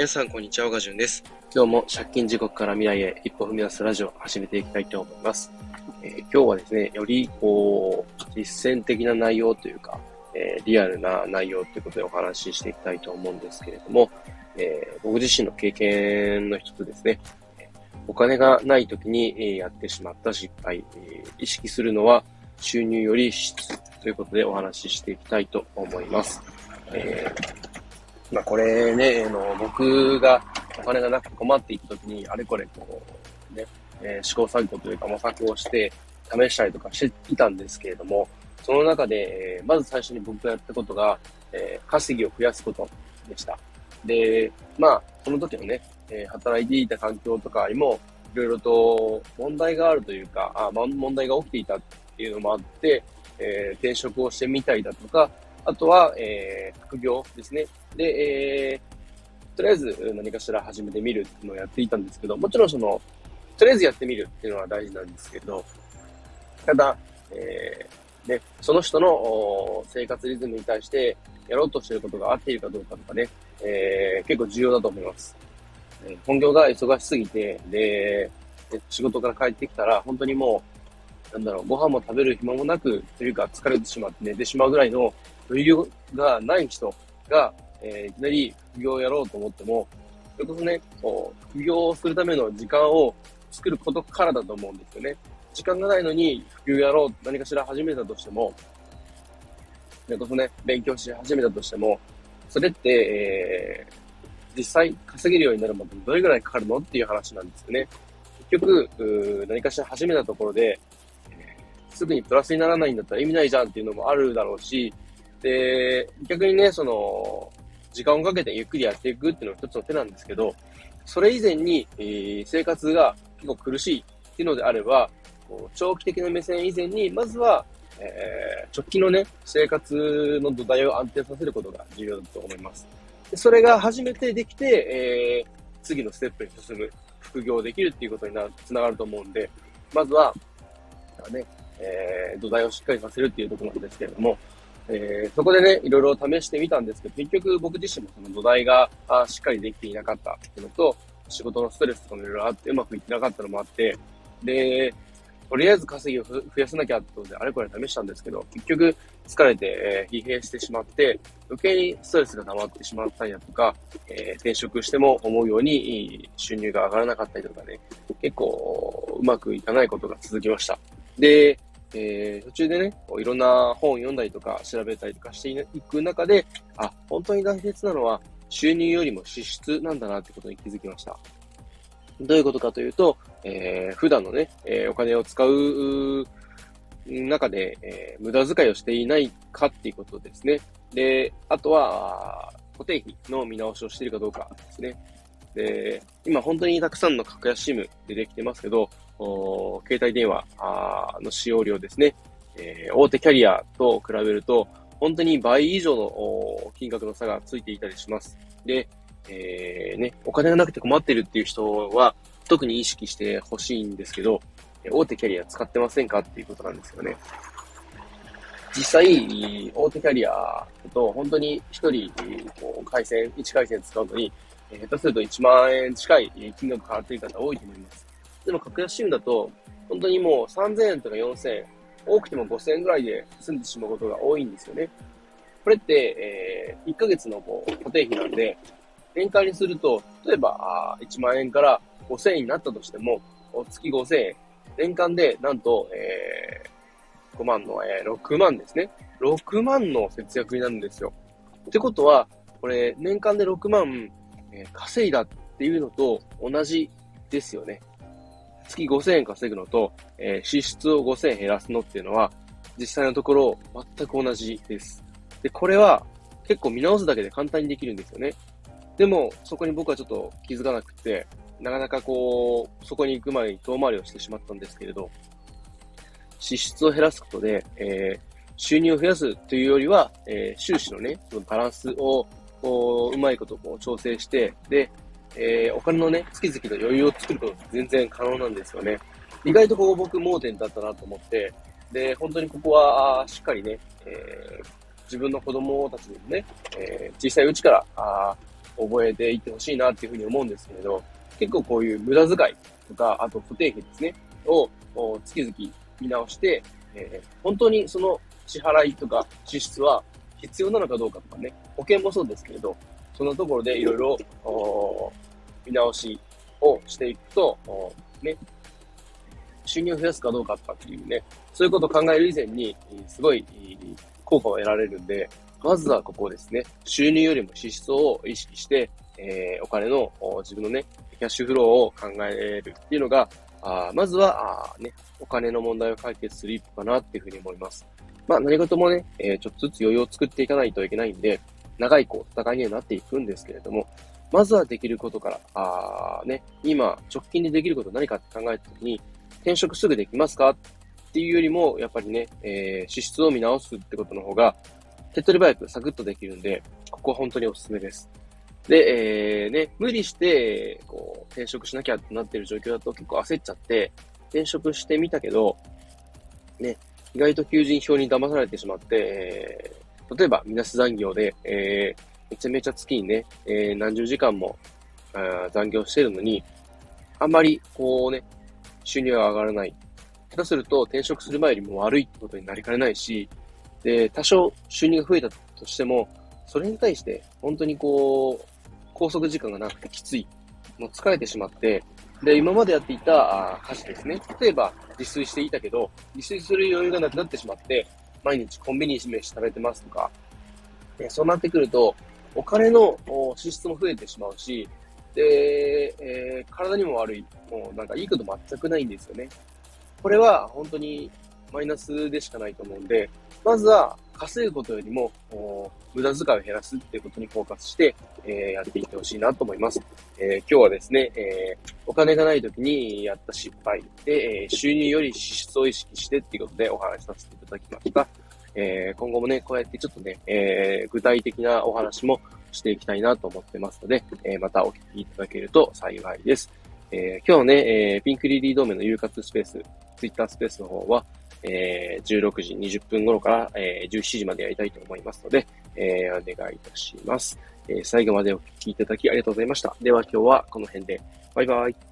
皆さん、こんにちは。オガジュンです。今日も借金地獄から未来へ一歩踏み出すラジオを始めていきたいと思います。えー、今日はですね、より、こう、実践的な内容というか、えー、リアルな内容ということでお話ししていきたいと思うんですけれども、えー、僕自身の経験の一つですね、お金がない時にやってしまった失敗、意識するのは収入より質ということでお話ししていきたいと思います。えーまあこれね、あの、僕がお金がなくて困っていくときに、あれこれこう、ね、えー、試行錯誤というか模索をして試したりとかしていたんですけれども、その中で、えー、まず最初に僕がやったことが、えー、稼ぎを増やすことでした。で、まあ、その時のね、え、働いていた環境とかにも、いろいろと問題があるというか、あ、問題が起きていたっていうのもあって、え、転職をしてみたりだとか、あとは、えー、副業ですね。で、えー、とりあえず何かしら始めてみるっていうのをやっていたんですけど、もちろんその、とりあえずやってみるっていうのは大事なんですけど、ただ、えー、ね、その人の生活リズムに対してやろうとしてることが合っているかどうかとかね、えー、結構重要だと思います。本業が忙しすぎて、で、仕事から帰ってきたら、本当にもう、なんだろう、ご飯も食べる暇もなく、というか疲れてしまって寝てしまうぐらいの余裕がない人が、えー、いきなり副業をやろうと思っても、それこそね、こう、副業をするための時間を作ることからだと思うんですよね。時間がないのに副業やろう、何かしら始めたとしても、それこそね、勉強し始めたとしても、それって、えー、実際稼げるようになるまでどれぐらいかかるの？っていう話なんですよね。結局、何かしら始めたところで、すぐにプラスにならないんだったら意味ないじゃんっていうのもあるだろうし、で、逆にね、その、時間をかけてゆっくりやっていくっていうのが一つの手なんですけど、それ以前に、えー、生活が結構苦しいっていうのであれば、こう長期的な目線以前に、まずは、えー、直近のね、生活の土台を安定させることが重要だと思います。でそれが初めてできて、えー、次のステップに進む、副業できるっていうことにな、つながると思うんで、まずは、ね、えー、土台をしっかりさせるっていうところなんですけれども、えー、そこでね、いろいろ試してみたんですけど、結局僕自身もその土台があしっかりできていなかったっていうのと、仕事のストレスとかもいろいろあってうまくいってなかったのもあって、で、とりあえず稼ぎを増やさなきゃってことであれこれ試したんですけど、結局疲れて、えー、疲弊してしまって、余計にストレスが溜まってしまったりだとか、えー、転職しても思うように収入が上がらなかったりとかね、結構うまくいかないことが続きました。で、えー、途中でね、こういろんな本を読んだりとか調べたりとかしていく中で、あ、本当に大切なのは収入よりも支出なんだなってことに気づきました。どういうことかというと、えー、普段のね、えー、お金を使う中で、えー、無駄遣いをしていないかっていうことですね。で、あとは、固定費の見直しをしているかどうかですね。で、今本当にたくさんの格安 SIM でできてますけど、携帯電話の使用量ですね、えー、大手キャリアと比べると、本当に倍以上の金額の差がついていたりします。で、えー、ね、お金がなくて困ってるっていう人は、特に意識してほしいんですけど、大手キャリア使ってませんかっていうことなんですよね。実際、大手キャリアと、本当に一人、こう、回線、1回線使うのに、え下手すると1万円近い金額払っている方多いと思います。でも格安シムだと、本当にもう3000円とか4000円、多くても5000円ぐらいで済んでしまうことが多いんですよね。これって、えー、1ヶ月のこう固定費なんで、年間にすると、例えば1万円から5000円になったとしても、月5000円、年間でなんと、えー、5万の、えー、6万ですね。6万の節約になるんですよ。ってことは、これ、年間で6万、え、稼いだっていうのと同じですよね。月5000円稼ぐのと、えー、支出を5000円減らすのっていうのは、実際のところ全く同じです。で、これは結構見直すだけで簡単にできるんですよね。でも、そこに僕はちょっと気づかなくて、なかなかこう、そこに行く前に遠回りをしてしまったんですけれど、支出を減らすことで、えー、収入を増やすというよりは、えー、収支のね、そのバランスを、こうまいことこう調整して、で、えー、お金のね、月々の余裕を作ることって全然可能なんですよね。意外とここ僕盲点だったなと思って、で、本当にここは、しっかりね、えー、自分の子供たちにもね、えー、小さいうちから、あ覚えていってほしいなっていうふうに思うんですけれど、結構こういう無駄遣いとか、あと固定費ですね、を月々見直して、えー、本当にその支払いとか支出は必要なのかどうかとかね、保険もそうですけれど、そのところでいろいろ見直しをしていくと、ね、収入を増やすかどうかとかっていうね、そういうことを考える以前に、すごい効果を得られるんで、まずはここですね、収入よりも支出を意識して、えー、お金の自分のね、キャッシュフローを考えるっていうのが、あまずはあね、お金の問題を解決する一歩かなっていうふうに思います。まあ何事もね、えー、ちょっとずつ余裕を作っていかないといけないんで、長いこう戦いにはなっていくんですけれども、まずはできることから、あーね、今、直近でできること何かって考えたときに、転職すぐできますか？っていうよりも、やっぱりね、えー、支出を見直すってことの方が、手っ取り早くサクッとできるんで、ここは本当におすすめです。で、えー、ね、無理して、こう、転職しなきゃってなってる状況だと結構焦っちゃって、転職してみたけど、ね、意外と求人票に騙されてしまって、えー、例えば、みなし残業で、えー、めちゃめちゃ月にね、えー、何十時間も残業してるのに、あんまり、こうね、収入が上がらない。下手すると転職する前よりも悪いってことになりかねないし、で、多少収入が増えたとしても、それに対して本当にこう、拘束時間がなくてきつい。もう疲れてしまって、で、今までやっていた家事ですね。例えば、自炊していたけど、自炊する余裕がなくなってしまって、毎日コンビニ飯食べてますとか、そうなってくると、お金の支出も増えてしまうし、で、えー、体にも悪い。もうなんかいいこと全くないんですよね。これは本当にマイナスでしかないと思うんで、まずは稼ぐことよりも、無駄遣いを減らすっていうことにフォーカスして、え、やっていってほしいなと思います。え、今日はですね、え、お金がない時にやった失敗で、え収入より支出を意識してっていうことでお話しさせていただきました。え今後もね、こうやってちょっとね、え具体的なお話もしていきたいなと思ってますので、えまたお聞きいただけると幸いです。え今日ね、えピンクリリー同盟の有活スペース、ツイッタースペースの方は、えー、16時20分頃から、えー、17時までやりたいと思いますので、えー、お願いいたします。え、最後までお聴きいただきありがとうございました。では今日はこの辺で。バイバイ。